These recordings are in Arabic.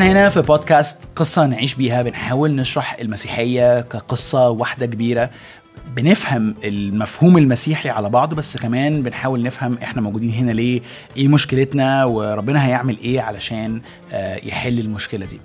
إحنا هنا في بودكاست قصة نعيش بيها بنحاول نشرح المسيحية كقصة واحدة كبيرة. بنفهم المفهوم المسيحي على بعضه بس كمان بنحاول نفهم إحنا موجودين هنا ليه إيه مشكلتنا وربنا هيعمل إيه علشان آه، يحل المشكلة دي.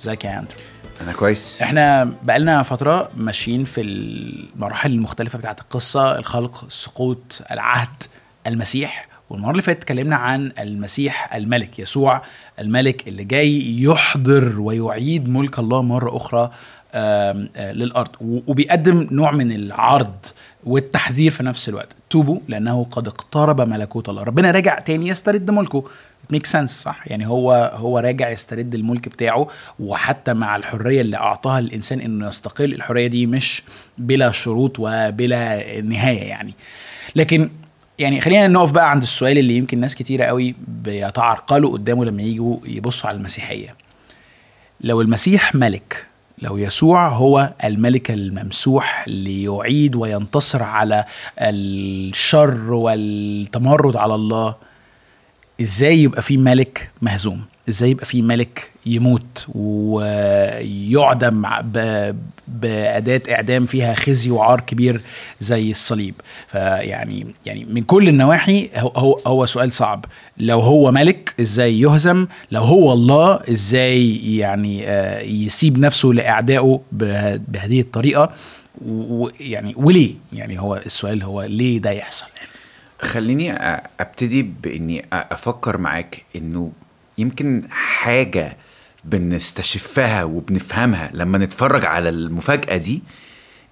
ازيك يا أندرو؟ أنا كويس. إحنا بقالنا فترة ماشيين في المراحل المختلفة بتاعت القصة الخلق السقوط العهد المسيح. والمرة اللي فاتت اتكلمنا عن المسيح الملك يسوع الملك اللي جاي يحضر ويعيد ملك الله مرة أخرى آم، آه، للأرض. و- وبيقدم نوع من العرض والتحذير في نفس الوقت. توبوا لأنه قد اقترب ملكوت الله. ربنا راجع تاني يسترد ملكه. ميك سنس صح؟ يعني هو هو راجع يسترد الملك بتاعه. وحتى مع الحرية اللي أعطاها للانسان إنه يستقل الحرية دي مش بلا شروط وبلا نهاية يعني. لكن يعني خلينا نقف بقى عند السؤال اللي يمكن ناس كتيرة قوي بيتعرقلوا قدامه لما يجوا يبصوا على المسيحية. لو المسيح ملك لو يسوع هو الملك الممسوح ليعيد وينتصر على الشر والتمرد على الله إزاي يبقى في ملك مهزوم؟ إزاي يبقى في ملك يموت ويعدم بأداة إعدام فيها خزي وعار كبير زي الصليب. فيعني يعني من كل النواحي هو, هو, سؤال صعب. لو هو ملك إزاي يهزم؟ لو هو الله إزاي يعني آه، يسيب نفسه لأعدائه به- بهذه الطريقة؟ ويعني وليه؟ يعني هو السؤال هو ليه ده يحصل؟ خليني أبتدي بإني أفكر معاك إنه يمكن حاجة بنستشفها وبنفهمها لما نتفرج على المفاجأة دي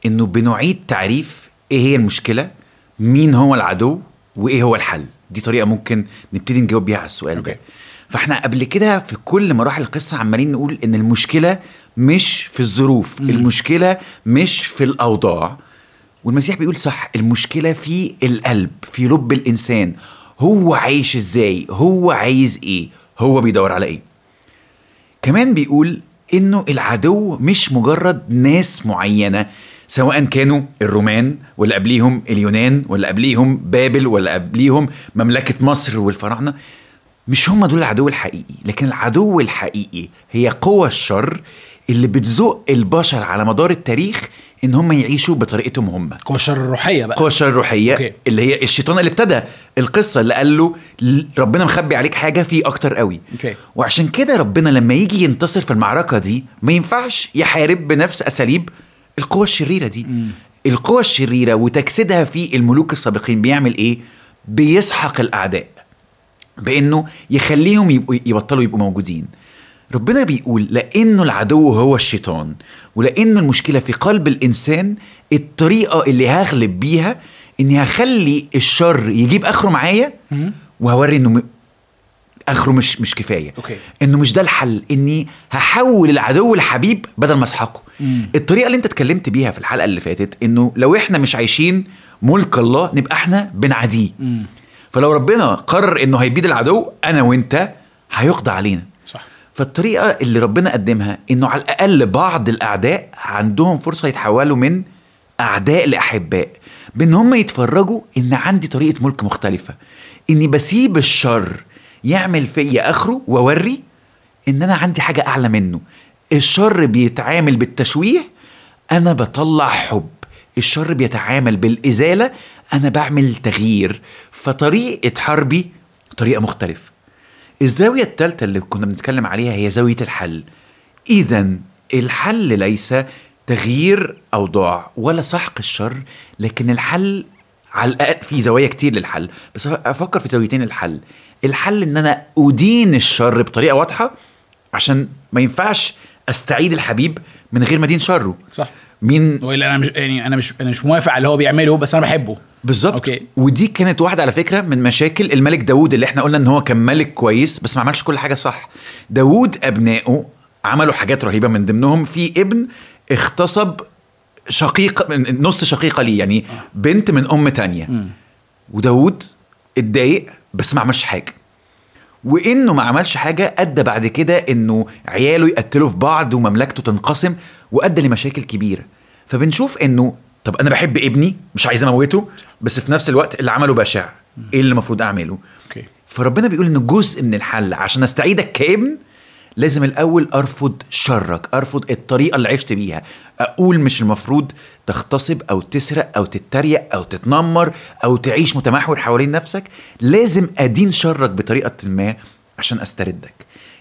إنه بنعيد تعريف إيه هي المشكلة مين هو العدو وإيه هو الحل. دي طريقة ممكن نبتدي نجاوب بيها على السؤال أوكي. ده فإحنا قبل كده في كل مراحل القصة عمالين نقول إن المشكلة مش في الظروف المشكلة مش في الأوضاع. والمسيح بيقول صح المشكلة في القلب في لب الإنسان. هو عايش إزاي؟ هو عايز إيه؟ هو بيدور على إيه. كمان بيقول إنه العدو مش مجرد ناس معينة سواء كانوا الرومان ولا قبليهم اليونان ولا قبليهم بابل ولا قبليهم مملكة مصر والفراعنة مش هم دول العدو الحقيقي. لكن العدو الحقيقي هي قوى الشر اللي بتزق البشر على مدار التاريخ إن هم يعيشوا بطريقتهم هم. قوة الشر الروحية بقى. قوى الشر الروحية أوكي. اللي هي الشيطان اللي ابتدى القصة اللي قال له ربنا مخبي عليك حاجة في أكتر قوي. أوكي. وعشان كده ربنا لما يجي ينتصر في المعركة دي ما ينفعش يحارب بنفس أساليب القوى الشريرة دي. القوى الشريرة وتجسيدها في الملوك السابقين بيعمل إيه؟ بيسحق الأعداء بإنه يخليهم يبقوا يبطلوا يبقوا موجودين. ربنا بيقول لأنه العدو هو الشيطان ولأن المشكلة في قلب الإنسان الطريقة اللي هغلب بيها إني هخلي الشر يجيب آخره معايا وهوري إنه م- آخره مش مش كفاية. أوكي. إنه مش ده الحل إني هحول العدو لحبيب بدل ما أسحقه. الطريقة اللي أنت اتكلمت بيها في الحلقة اللي فاتت إنه لو إحنا مش عايشين ملك الله نبقى إحنا بنعاديه فلو ربنا قرر إنه هيبيد العدو أنا وأنت هيقضى علينا. صح. فالطريقة اللي ربنا قدمها إنه على الأقل بعض الأعداء عندهم فرصة يتحولوا من أعداء لأحباء. بإن هم يتفرجوا إن عندي طريقة ملك مختلفة. إني بسيب الشر يعمل فيا أخره وأوري إن أنا عندي حاجة أعلى منه. الشر بيتعامل بالتشويه أنا بطلع حب. الشر بيتعامل بالإزالة أنا بعمل تغيير. فطريقة حربي طريقة مختلفة. الزاوية الثالثة اللي كنا بنتكلم عليها هي زاوية الحل. إذا الحل ليس تغيير أوضاع ولا سحق الشر لكن الحل على الأقل في زوايا كتير للحل. بس أفكر في زاويتين الحل الحل إن أنا أدين الشر بطريقة واضحة عشان ما ينفعش أستعيد الحبيب من غير ما أدين شره. صح. مين؟ وإلا أنا مش يعني أنا مش أنا مش موافق على اللي هو بيعمله بس أنا بحبه. بالظبط. ودي كانت واحدة على فكرة من مشاكل الملك داوود اللي إحنا قلنا إن هو كان ملك كويس بس ما عملش كل حاجة صح. داوود أبنائه عملوا حاجات رهيبة من ضمنهم. في ابن اغتصب شقيق نص شقيقة ليه يعني بنت من أم تانية. وداوود اتضايق بس ما عملش حاجة. وإنه ما عملش حاجة أدى بعد كده إنه عياله يقتلوا في بعض ومملكته تنقسم وأدى لمشاكل كبيرة. فبنشوف إنه طب أنا بحب ابني مش عايز أموته بس في نفس الوقت اللي عمله بشع. إيه اللي المفروض أعمله؟ فربنا بيقول إن جزء من الحل عشان أستعيدك كابن لازم الأول أرفض شرك أرفض الطريقة اللي عشت بيها. أقول مش المفروض تغتصب أو تسرق أو تتريق أو تتنمر أو تعيش متمحور حوالين نفسك. لازم أدين شرك بطريقة ما عشان أستردك.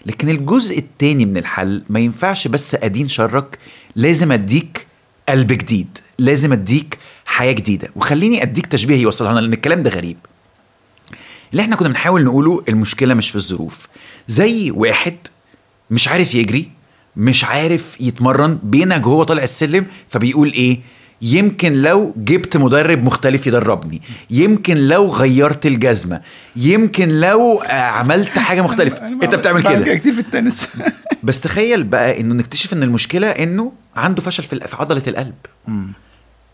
لكن الجزء التاني من الحل ما ينفعش بس أدين شرك لازم أديك قلب جديد لازم أديك حياة جديدة. وخليني أديك تشبيه يوصلها لأن الكلام ده غريب. اللي إحنا كنا بنحاول نقوله المشكلة مش في الظروف. زي واحد مش عارف يجري مش عارف يتمرن بينهج وهو طالع السلم فبيقول إيه؟ يمكن لو جبت مدرب مختلف يدربني يمكن لو غيرت الجزمة يمكن لو عملت حاجة مختلفة. أنا أنت بتعمل كده. كتير في التنس. بس تخيل بقى إنه نكتشف إن المشكلة إنه عنده فشل في في عضلة القلب.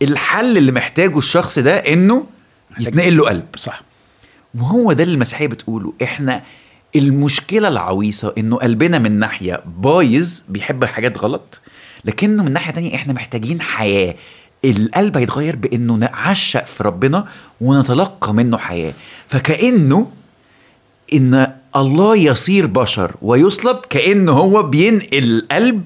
الحل اللي محتاجه الشخص ده إنه يتنقل له قلب. صح. وهو ده اللي المسيحية بتقوله إحنا المشكلة العويصة إنه قلبنا من ناحية بايظ بيحب حاجات غلط لكنه من ناحية تانية إحنا محتاجين حياة. القلب هيتغير بإنه نعشق في ربنا ونتلقى منه حياة. فكأنه إن الله يصير بشر ويصلب كأنه هو بينقل القلب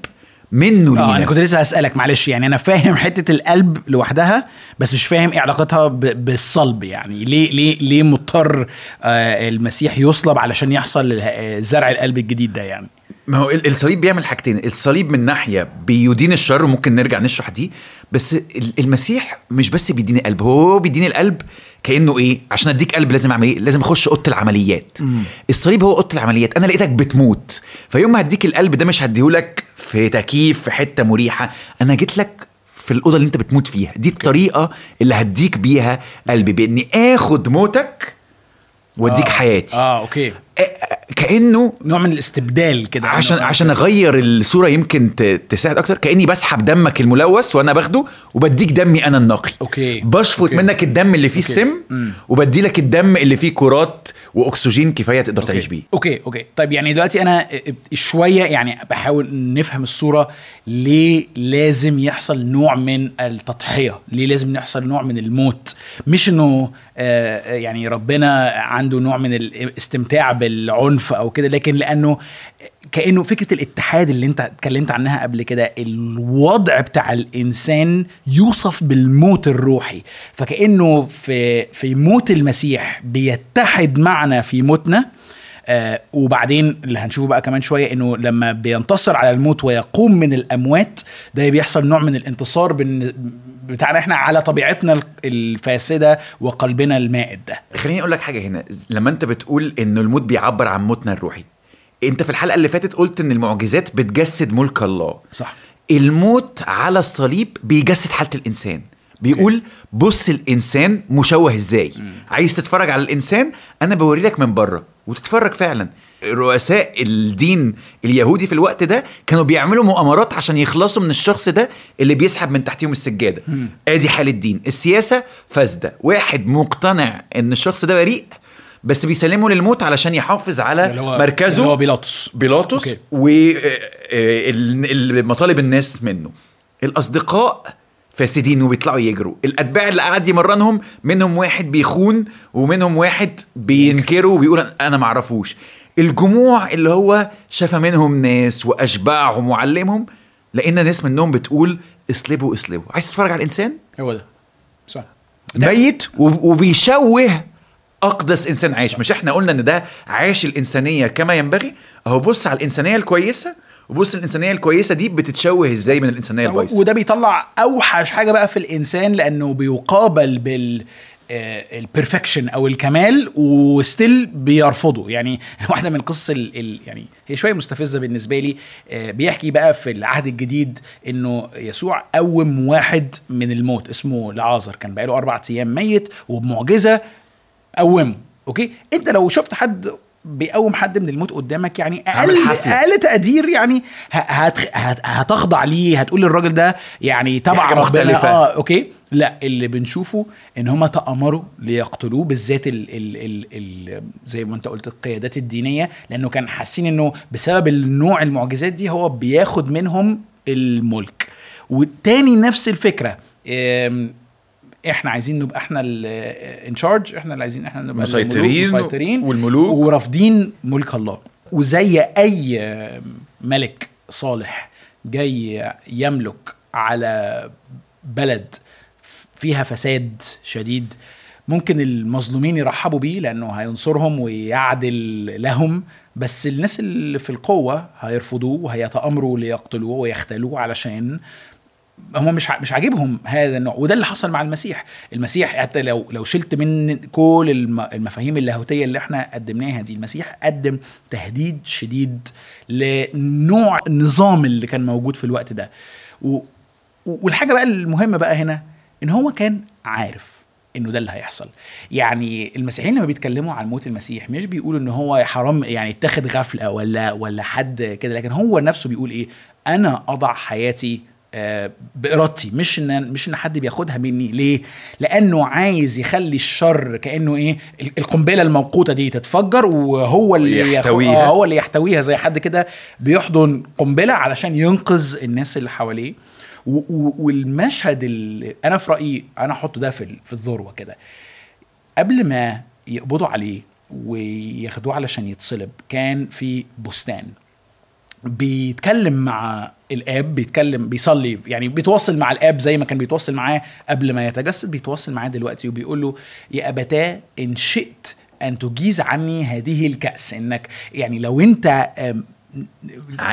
منه انا لينا. كنت لسه اسالك معلش يعني أنا فاهم حتة القلب لوحدها بس مش فاهم إيه علاقتها بالصلب يعني ليه ليه ليه مضطر آه المسيح يصلب علشان يحصل آه، زرع القلب الجديد ده يعني؟ ما هو ال- الصليب بيعمل حاجتين الصليب من ناحية بيدين الشر وممكن نرجع نشرح دي بس ال- المسيح مش بس بيديني قلب هو بيديني القلب كأنه إيه عشان أديك قلب لازم أعمل إيه لازم أخش أوضة العمليات. الصليب هو أوضة العمليات. أنا لقيتك بتموت. فيوم ما هديك القلب ده مش هديهولك في تكييف في حتة مريحة. أنا جيت لك في الأوضة اللي أنت بتموت فيها. دي الطريقة اللي هديك بيها قلبي. بإني آخد موتك وأديك آه. حياتي. آه okay. كأنه نوع من الاستبدال كده عشان عشان أغير الصورة يمكن تساعد أكتر كأني بسحب دمك الملوث وأنا باخده وبديك دمي أنا النقي أوكي. بشفط أوكي. منك الدم اللي فيه okay. مم. وبدي لك الدم اللي فيه كرات وأكسجين كفاية تقدر تعيش بيه أوكي أوكي طيب يعني دلوقتي أنا شوية يعني بحاول نفهم الصورة ليه لازم يحصل نوع من التضحية ليه لازم يحصل نوع من الموت مش إنه آه، يعني ربنا عنده نوع من الاستمتاع بالعنف أو كده لكن لأنه كأنه فكرة الاتحاد اللي أنت اتكلمت عنها قبل كده الوضع بتاع الإنسان يوصف بالموت الروحي. فكأنه في في موت المسيح بيتحد معنا في موتنا آه وبعدين اللي هنشوفه بقى كمان شوية إنه لما بينتصر على الموت ويقوم من الأموات ده بيحصل نوع من الانتصار بن- بتاعنا إحنا على طبيعتنا الفاسدة وقلبنا المائد ده. خليني أقول لك حاجة هنا. لما أنت بتقول ان الموت بيعبر عن موتنا الروحي أنت في الحلقة اللي فاتت قلت إن المعجزات بتجسد ملك الله. صح. الموت على الصليب بيجسد حالة الإنسان. بيقول بص الإنسان مشوه إزاي. عايز تتفرج على الإنسان؟ أنا بوري لك من بره. وتتفرج فعلا. رؤساء الدين اليهودي في الوقت ده كانوا بيعملوا مؤامرات عشان يخلصوا من الشخص ده اللي بيسحب من تحتهم السجادة. ادي حال الدين. السياسة فاسدة. واحد مقتنع إن الشخص ده بريء بس بيسلمه للموت علشان يحافظ على اللي هو مركزه. اللي هو بيلاطس. بيلاطس أوكي. ومطالب الناس منه. الأصدقاء فاسدين وبيطلعوا يجروا. الأتباع اللي قاعد يمرنهم منهم واحد بيخون ومنهم واحد بينكره وبيقول أنا ما أعرفوش. الجموع اللي هو شاف منهم ناس واشبعهم وعلمهم لقينا ناس منهم بتقول اصلبوا اصلبوا عايز تتفرج على الإنسان؟ هو ده. صح. ميت وب- وبيشوه أقدس إنسان عايش. مش إحنا قلنا إن ده عاش الإنسانية كما ينبغي. أهو بص على الإنسانية الكويسة وبص الإنسانية الكويسة دي بتتشوه إزاي من الإنسانية البايظة؟ وده بيطلع أوحش حاجة بقى في الإنسان لأنه بيقابل بال ال perfection أو الكمال و still بيرفضه. يعني واحدة من قصص ال ال يعني هي شوية مستفزة بالنسبة لي آه، بيحكي بقى في العهد الجديد إنه يسوع قوم واحد من الموت اسمه لعازر. كان بقاله أربع أيام ميت وبمعجزة قومه أوكي؟ أنت لو شفت حد بيقوم حد من الموت قدامك يعني أقل. أقل تقدير يعني هت هتخضع ليه هتقول للراجل ده يعني تبع ربنا. آه أوكي لا اللي بنشوفه إن هم تأمروا ليقتلوه بالذات ال ال ال ال زي ما أنت قلت القيادات الدينية لأنه كان حاسين إنه بسبب النوع المعجزات دي هو بياخد منهم الملك والتاني نفس الفكرة إحنا عايزين نبقى إحنا ان شارج إحنا اللي عايزين إحنا نبقى مسيطرين مسيطرين والملوك. ورافضين ملك الله وزي أي ملك صالح جاي يملك على بلد فيها فساد شديد ممكن المظلومين يرحبوا بيه لأنه هينصرهم ويعدل لهم بس الناس اللي في القوة هيرفضوه وهيتأمروا ليقتلوه ويختلوه علشان هم مش مش عاجبهم هذا النوع وده اللي حصل مع المسيح. المسيح حتى لو لو شلت من كل الم- المفاهيم اللاهوتية اللي إحنا قدمناها دي المسيح قدم تهديد شديد لنوع النظام اللي كان موجود في الوقت ده. والحاجة بقى المهمة بقى هنا إن هو كان عارف إنه ده اللي هيحصل. يعني المسيحيين لما بيتكلموا عن موت المسيح مش بيقولوا إن هو حرام يعني اتخذ غفلة ولا ولا حد كده لكن هو نفسه بيقول إيه؟ أنا أضع حياتي بارادتي. مش ان مش إن حد بياخدها مني. ليه؟ لأنه عايز يخلي الشر كأنه إيه؟ ال- القنبلة الموقوتة دي تتفجر وهو اللي يحتويها. آه، هو اللي يحتويها. زي حد كده بيحضن قنبلة علشان ينقذ الناس اللي حواليه. والمشهد اللي أنا في رأيي أنا أحطه ده في في الذروة كده. قبل ما يقبضوا عليه وياخدوه علشان يتصلب كان في بستان. بيتكلم مع الآب بيتكلم بيصلي يعني بيتواصل مع الآب زي ما كان بيتواصل معاه قبل ما يتجسد بيتواصل معاه دلوقتي وبيقول له يا أبتاه إن شئت أن تجيز عني هذه الكأس إنك يعني لو أنت.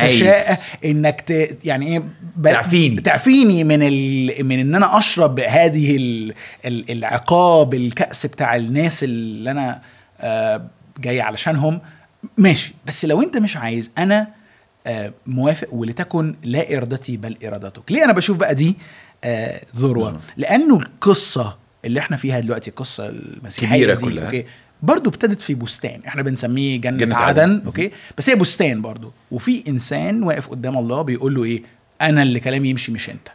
تشاء إنك ت يعني إيه ب- تعفيني. تعفيني من ال... من إن أنا أشرب هذه ال... ال... العقاب الكأس بتاع الناس اللي أنا آه جاي علشانهم ماشي بس لو أنت مش عايز أنا موافق ولتكن لا إرادتي بل إرادتك. ليه أنا بشوف بقى دي آه ذروة. لأنه القصة اللي إحنا فيها دلوقتي القصة المسيحية كبيرة دي كلها. أوكي برضه ابتدت في بستان. إحنا بنسميه جنة, جنة عدن. عدن. أوكي؟ بس هي بستان برضه وفي إنسان واقف قدام الله بيقول له إيه؟ أنا اللي كلامي يمشي مش أنت.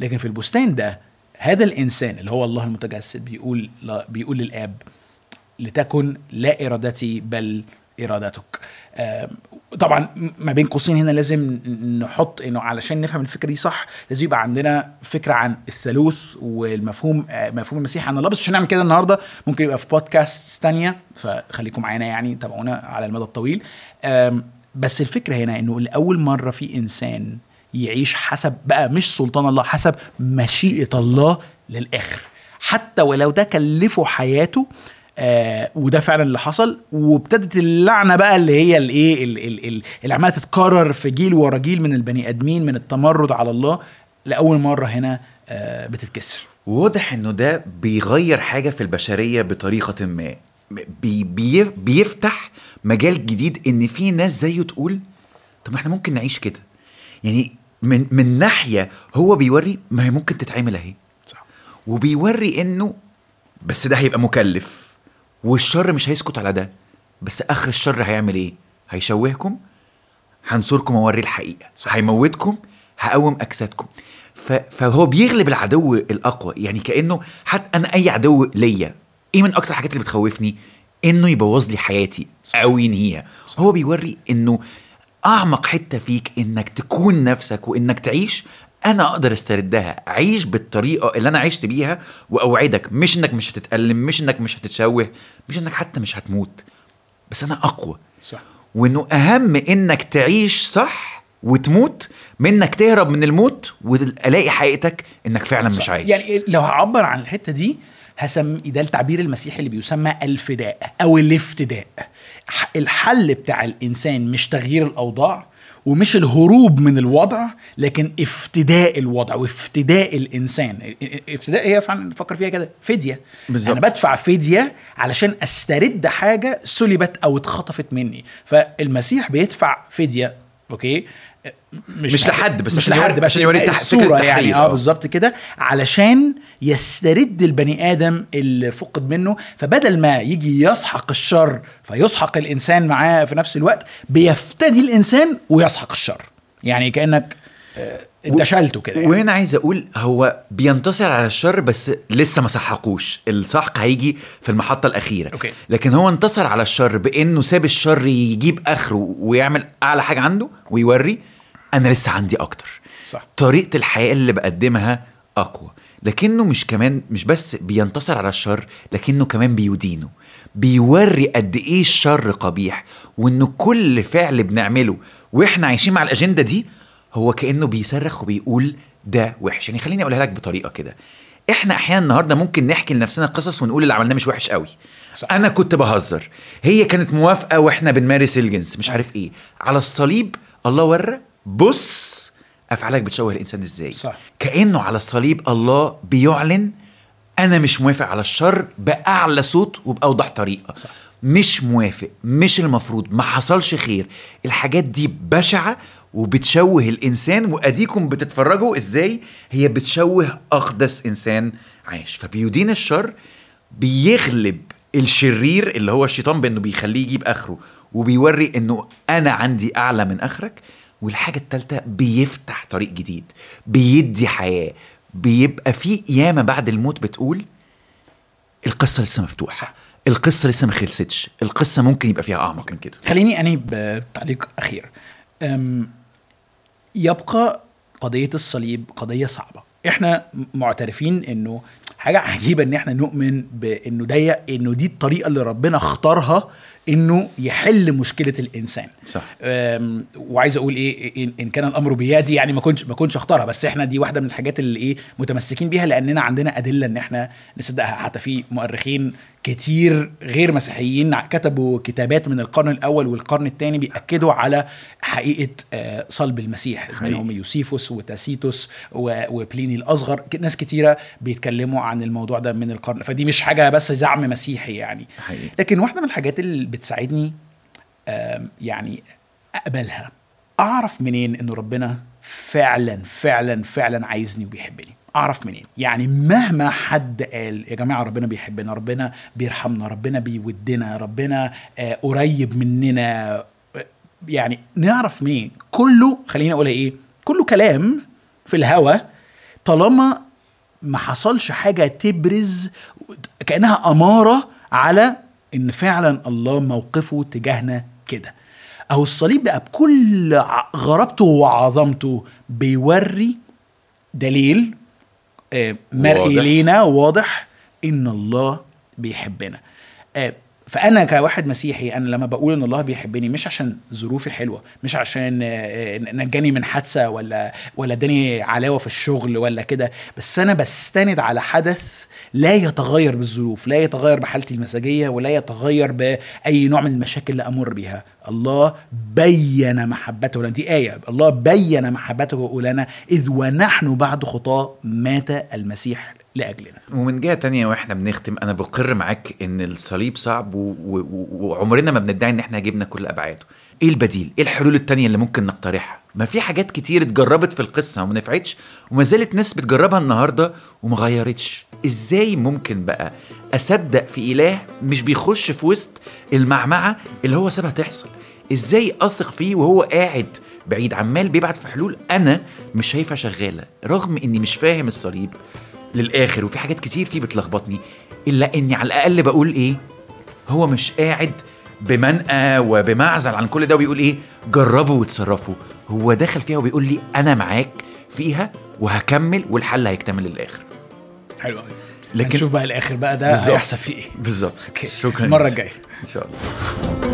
لكن في البستان ده هذا الإنسان اللي هو الله المتجسد بيقول لا بيقول للآب لتكن لا إرادتي بل إرادتك. طبعا ما بين قوسين هنا لازم نحط إنه علشان نفهم الفكرة دي صح لازم يبقى عندنا فكرة عن الثالوث والمفهوم آه، مفهوم المسيح. عن الله بس عشان نعمل كده النهارده ممكن يبقى في بودكاست تانية فخليكم معانا يعني تابعونا على المدى الطويل. بس الفكرة هنا إنه لأول مرة في إنسان يعيش حسب بقى مش سلطان الله حسب مشيئة الله للآخر. حتى ولو ده كلفه حياته آه وده فعلا اللي حصل. وابتدت اللعنة بقى اللي هي الايه ال- ال- ال- اللي عمالة تتكرر في جيل ورا جيل من البني آدمين من التمرد على الله لأول مرة هنا آه بتتكسر. واضح إنه ده بيغير حاجة في البشرية بطريقة ما. بي بي بيفتح مجال جديد إن في ناس زيه تقول طب ما إحنا ممكن نعيش كده. يعني من من ناحية هو بيوري ما هي ممكن تتعمل أهي. صح. وبيوري إنه بس ده هيبقى مكلف. والشر مش هيسكت على ده. بس آخر الشر هيعمل إيه؟ هيشوهكم هنصركم اوري الحقيقة. صح. هيموتكم هقوم اجسادكم فهو بيغلب العدو الأقوى. يعني كأنه حتى أنا أي عدو ليا إيه من أكتر الحاجات اللي بتخوفني؟ إنه يبوظ لي حياتي أو ينهيها. هو بيوري إنه أعمق حتة فيك إنك تكون نفسك وإنك تعيش أنا أقدر أستردها. عيش بالطريقة اللي أنا عشت بيها وأوعدك. مش إنك مش هتتألم مش إنك مش هتتشوه مش إنك حتى مش هتموت. بس أنا أقوى. صح. وإنه أهم إنك تعيش صح وتموت من إنك تهرب من الموت والاقي حقيقتك إنك فعلا مش صح. عايش. يعني لو هعبر عن الحتة دي هسمي ده التعبير المسيحي اللي بيسمى الفداء أو الإفتداء. الحل بتاع الإنسان مش تغيير الأوضاع ومش الهروب من الوضع لكن افتداء الوضع وافتداء الإنسان. افتداء هي فعلا نفكر فيها كده فدية. بالظبط. أنا بدفع فدية علشان أسترد حاجة سلبت أو اتخطفت مني. فالمسيح بيدفع فدية أوكي؟ مش لحد، بس مش لحد بس عشان يوري التح- فكرة الصورة يعني آه. بالظبط كده علشان يسترد البني آدم اللي فقد منه. فبدل ما يجي يسحق الشر فيسحق الإنسان معاه في نفس الوقت بيفتدي الإنسان ويسحق الشر. يعني كأنك آه، انت شلته كده يعني. وهنا عايز أقول هو بينتصر على الشر بس لسه ما سحقوش السحق هيجي في المحطة الأخيرة. أوكي. لكن هو انتصر على الشر بإنه ساب الشر يجيب آخره ويعمل أعلى حاجة عنده ويوري أنا لسه عندي أكتر. صح. طريقة الحياة اللي بقدمها أقوى. لكنه مش كمان مش بس بينتصر على الشر لكنه كمان بيدينه. بيوري قد إيه الشر قبيح وإنه كل فعل بنعمله وإحنا عايشين مع الأجندة دي هو كأنه بيصرخ وبيقول ده وحش. يعني خليني أقولها لك بطريقة كده. إحنا أحيانا النهارده ممكن نحكي لنفسنا قصص ونقول اللي عملناه مش وحش قوي. صح. أنا كنت بهزر. هي كانت موافقة وإحنا بنمارس الجنس. مش عارف إيه. على الصليب الله ورى بص أفعالك بتشوه الإنسان إزاي؟ صح. كأنه على الصليب الله بيعلن أنا مش موافق على الشر بأعلى صوت وبأوضح طريقة. صح. مش موافق. مش المفروض. ما حصلش خير. الحاجات دي بشعة وبتشوه الإنسان وأديكم بتتفرجوا إزاي هي بتشوه أقدس إنسان عايش. فبيدين الشر بيغلب الشرير اللي هو الشيطان بأنه بيخليه يجيب آخره وبيوري إنه أنا عندي أعلى من آخرك. والحاجة الثالثه بيفتح طريق جديد بيدي حياة. بيبقى في ياما بعد الموت بتقول القصة لسه مفتوحة. صح. القصة لسه ما خلصتش. القصة ممكن يبقى فيها أعمق من كده. خليني انهي بتعليق أخير. يبقى قضية الصليب قضية صعبة. إحنا معترفين إنه حاجة عجيبة إن إحنا نؤمن بإنه ده إنه دي الطريقة اللي ربنا اختارها إنه يحل مشكلة الإنسان. صح. وعايز أقول إيه إن- إن كان الأمر بيدي يعني ما كنتش ما كنتش أختارها. بس إحنا دي واحدة من الحاجات اللي إيه متمسكين بيها لأننا عندنا أدلة إن إحنا نصدقها. حتى في مؤرخين كتير غير مسيحيين كتبوا كتابات من القرن الأول والقرن الثاني بيأكدوا على حقيقة آه، صلب المسيح. منهم يوسيفوس وتاسيتوس وبليني الأصغر ناس كتيرة بيتكلموا عن الموضوع ده من القرن فدي مش حاجة بس زعم مسيحي يعني حقيقي. لكن واحدة من الحاجات اللي بتساعدني يعني أقبلها أعرف منين انه ربنا فعلا فعلا فعلا عايزني وبيحبني أعرف منين. يعني مهما حد قال يا جماعة ربنا بيحبنا ربنا بيرحمنا ربنا بيودنا ربنا آه، قريب مننا آه، يعني نعرف منين. كله خليني اقولها إيه كله كلام في الهوا طالما ما حصلش حاجة تبرز كأنها أمارة على إن فعلا الله موقفه تجاهنا كده. أهو الصليب بقى بكل غرابته وعظمته بيوري دليل مرئي واضح. لينا واضح إن الله بيحبنا آه، فأنا كواحد مسيحي أنا لما بقول إن الله بيحبني مش عشان ظروفي حلوة مش عشان آه، آه، نجاني من حادثة ولا ولا اداني علاوة في الشغل ولا كده بس أنا بستند على حدث لا يتغير بالظروف لا يتغير بحالتي المزاجية ولا يتغير بأي نوع من المشاكل اللي أمر بيها. الله بين محبته لنا. دي آية. الله بين محبته لنا. إذ ونحن بعد خطاه مات المسيح لأجلنا. ومن جهة تانية وإحنا بنختم أنا بقر معاك إن الصليب صعب و- و- وعمرنا ما بندعي إن إحنا جبنا كل أبعاده. إيه البديل؟ إيه الحلول التانية اللي ممكن نقترحها؟ ما في حاجات كتير اتجربت في القصة وما نفعتش وما زالت ناس بتجربها النهارده وما غيرتش. إزاي ممكن بقى أصدق في إله مش بيخش في وسط المعمعة اللي هو سابها تحصل؟ إزاي أثق فيه وهو قاعد بعيد؟ عمال بيبعت في حلول أنا مش شايفها شغالة رغم إني مش فاهم الصليب للآخر وفي حاجات كتير فيه بتلخبطني إلا إني على الأقل بقول إيه؟ هو مش قاعد بمنأى وبمعزل عن كل ده وبيقول إيه؟ جربوا وتصرفوا. هو داخل فيها وبيقول لي أنا معاك فيها وهكمل والحل هيكتمل للآخر. حلو قوي لكن- نشوف بقى الآخر بقى ده. هيحصل فيه إيه بالظبط. شكرا المرة يوسف. الجاية. إن شاء الله